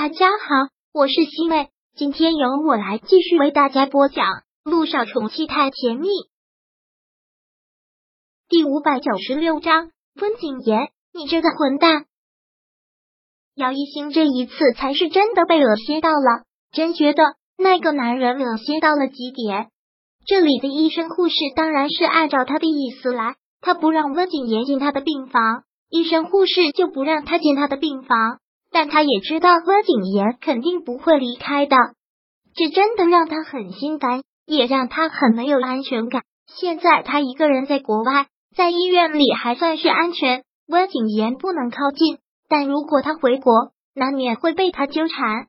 大家好，我是西妹，今天由我来继续为大家播讲《路上宠妻太甜蜜》第五百九十六章。温景言，你这个混蛋！姚一星这一次才是真的被恶心到了，真觉得那个男人恶心到了极点。这里的医生护士当然是按照他的意思来，他不让温景言进他的病房，医生护士就不让他进他的病房。但他也知道温景言肯定不会离开的，这真的让他很心烦，也让他很没有安全感。现在他一个人在国外，在医院里还算是安全，温景言不能靠近。但如果他回国，难免会被他纠缠。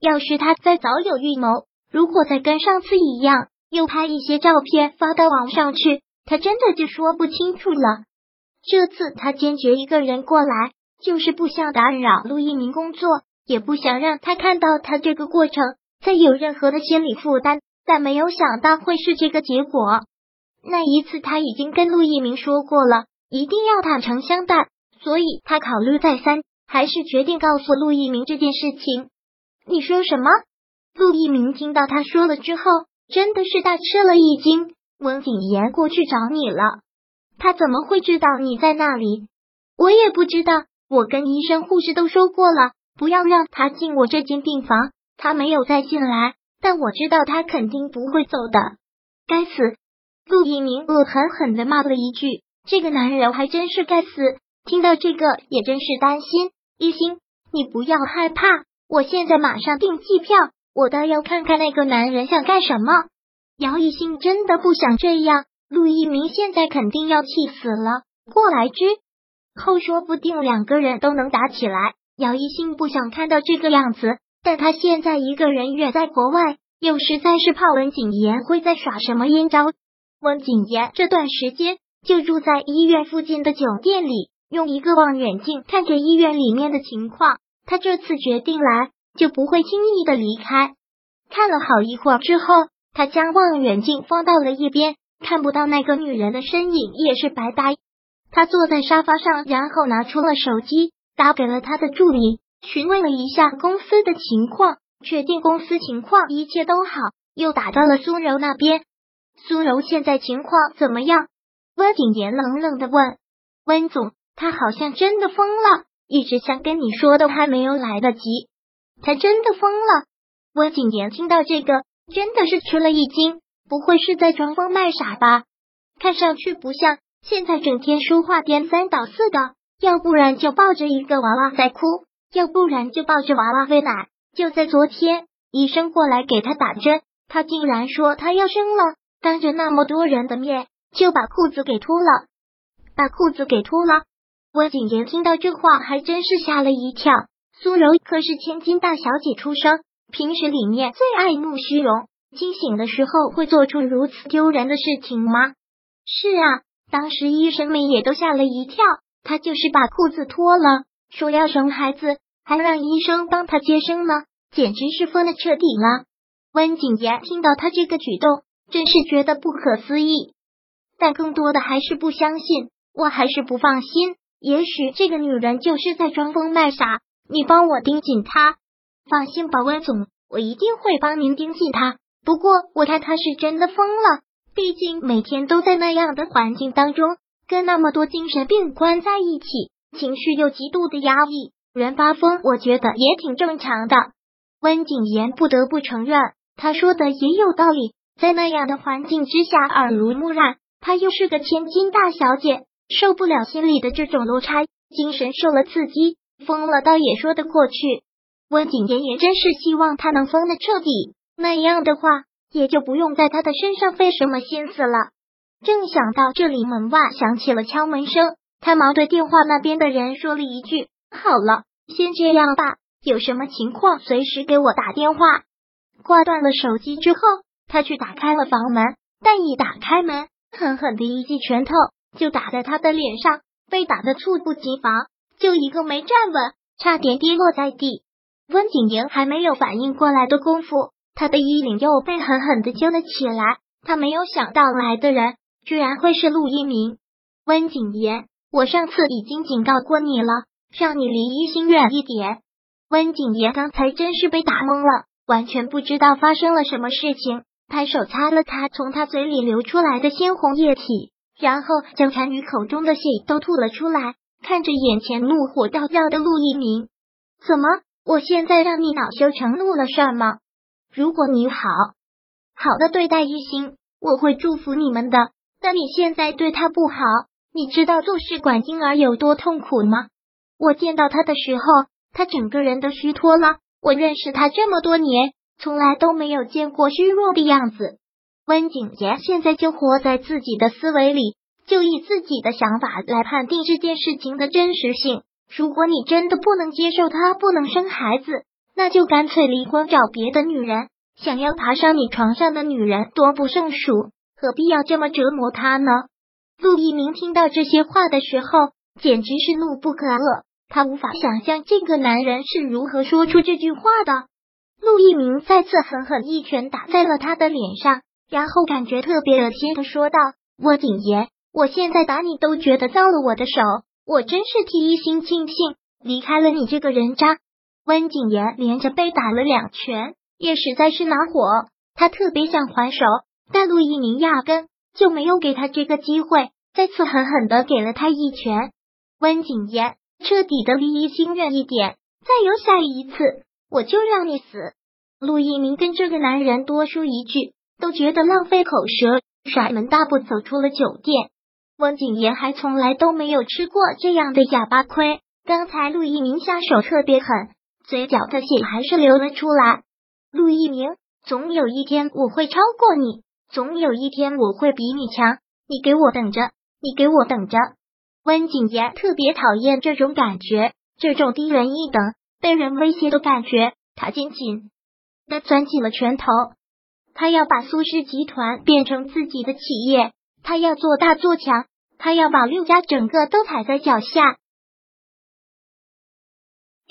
要是他再早有预谋，如果再跟上次一样，又拍一些照片发到网上去，他真的就说不清楚了。这次他坚决一个人过来。就是不想打扰陆一鸣工作，也不想让他看到他这个过程，再有任何的心理负担。但没有想到会是这个结果。那一次他已经跟陆一鸣说过了，一定要坦诚相待，所以他考虑再三，还是决定告诉陆一鸣这件事情。你说什么？陆一鸣听到他说了之后，真的是大吃了一惊。温景言过去找你了，他怎么会知道你在那里？我也不知道。我跟医生、护士都说过了，不要让他进我这间病房。他没有再进来，但我知道他肯定不会走的。该死！陆一鸣恶狠狠的骂了一句：“这个男人还真是该死！”听到这个，也真是担心。一心，你不要害怕，我现在马上订机票，我倒要看看那个男人想干什么。姚一兴真的不想这样，陆一鸣现在肯定要气死了。过来之。后说不定两个人都能打起来。姚一兴不想看到这个样子，但他现在一个人远在国外，又实在是怕温景言会在耍什么阴招。温景言这段时间就住在医院附近的酒店里，用一个望远镜看着医院里面的情况。他这次决定来，就不会轻易的离开。看了好一会儿之后，他将望远镜放到了一边，看不到那个女人的身影，也是白搭。他坐在沙发上，然后拿出了手机，打给了他的助理，询问了一下公司的情况，确定公司情况一切都好，又打到了苏柔那边。苏柔现在情况怎么样？温景言冷冷的问。温总，他好像真的疯了，一直想跟你说的还没有来得及，他真的疯了。温景言听到这个，真的是吃了一惊，不会是在装疯卖傻吧？看上去不像。现在整天说话颠三倒四的，要不然就抱着一个娃娃在哭，要不然就抱着娃娃喂奶。就在昨天，医生过来给他打针，他竟然说他要生了，当着那么多人的面就把裤子给脱了，把裤子给脱了。温景言听到这话还真是吓了一跳。苏柔可是千金大小姐出生，平时里面最爱慕虚荣，清醒的时候会做出如此丢人的事情吗？是啊。当时医生们也都吓了一跳，他就是把裤子脱了，说要生孩子，还让医生帮他接生呢，简直是疯的彻底了。温景言听到他这个举动，真是觉得不可思议，但更多的还是不相信。我还是不放心，也许这个女人就是在装疯卖傻。你帮我盯紧她，放心吧，温总，我一定会帮您盯紧她。不过我看她是真的疯了。毕竟每天都在那样的环境当中，跟那么多精神病关在一起，情绪又极度的压抑，人发疯，我觉得也挺正常的。温景言不得不承认，他说的也有道理。在那样的环境之下，耳濡目染，她又是个千金大小姐，受不了心里的这种落差，精神受了刺激，疯了倒也说得过去。温景言也真是希望他能疯的彻底，那样的话。也就不用在他的身上费什么心思了。正想到这里，门外响起了敲门声，他忙对电话那边的人说了一句：“好了，先这样吧，有什么情况随时给我打电话。”挂断了手机之后，他去打开了房门，但一打开门，狠狠的一记拳头就打在他的脸上，被打的猝不及防，就一个没站稳，差点跌落在地。温景莹还没有反应过来的功夫。他的衣领又被狠狠的揪了起来，他没有想到来的人居然会是陆一鸣。温景言，我上次已经警告过你了，让你离一心远一点。温景言刚才真是被打懵了，完全不知道发生了什么事情，拍手擦了擦从他嘴里流出来的鲜红液体，然后将残余口中的血都吐了出来，看着眼前怒火照照的陆一鸣，怎么，我现在让你恼羞成怒了是吗？如果你好好的对待一心，我会祝福你们的。但你现在对他不好，你知道做试管婴儿有多痛苦吗？我见到他的时候，他整个人都虚脱了。我认识他这么多年，从来都没有见过虚弱的样子。温景言现在就活在自己的思维里，就以自己的想法来判定这件事情的真实性。如果你真的不能接受他不能生孩子，那就干脆离婚，找别的女人。想要爬上你床上的女人多不胜数。何必要这么折磨他呢？陆一鸣听到这些话的时候，简直是怒不可遏。他无法想象这个男人是如何说出这句话的。陆一鸣再次狠狠一拳打在了他的脸上，然后感觉特别恶心的说道：“我景言，我现在打你都觉得脏了我的手，我真是替一心庆幸离开了你这个人渣。”温景言连着被打了两拳，也实在是恼火，他特别想还手。但陆一鸣压根就没有给他这个机会，再次狠狠的给了他一拳。温景言彻底的离心愿一点，再有下一次，我就让你死。陆一鸣跟这个男人多说一句，都觉得浪费口舌，甩门大步走出了酒店。温景言还从来都没有吃过这样的哑巴亏，刚才陆一鸣下手特别狠，嘴角的血还是流了出来。陆一鸣，总有一天我会超过你。总有一天我会比你强，你给我等着，你给我等着。温景言特别讨厌这种感觉，这种低人一等、被人威胁的感觉。他紧紧的攥紧了拳头，他要把苏氏集团变成自己的企业，他要做大做强，他要把陆家整个都踩在脚下。